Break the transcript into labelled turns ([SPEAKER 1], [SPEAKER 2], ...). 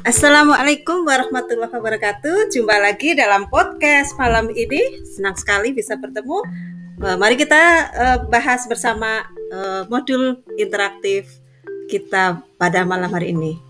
[SPEAKER 1] Assalamualaikum warahmatullahi wabarakatuh. Jumpa lagi dalam podcast malam ini. Senang sekali bisa bertemu. Eh, mari kita eh, bahas bersama eh, modul interaktif kita pada malam hari ini.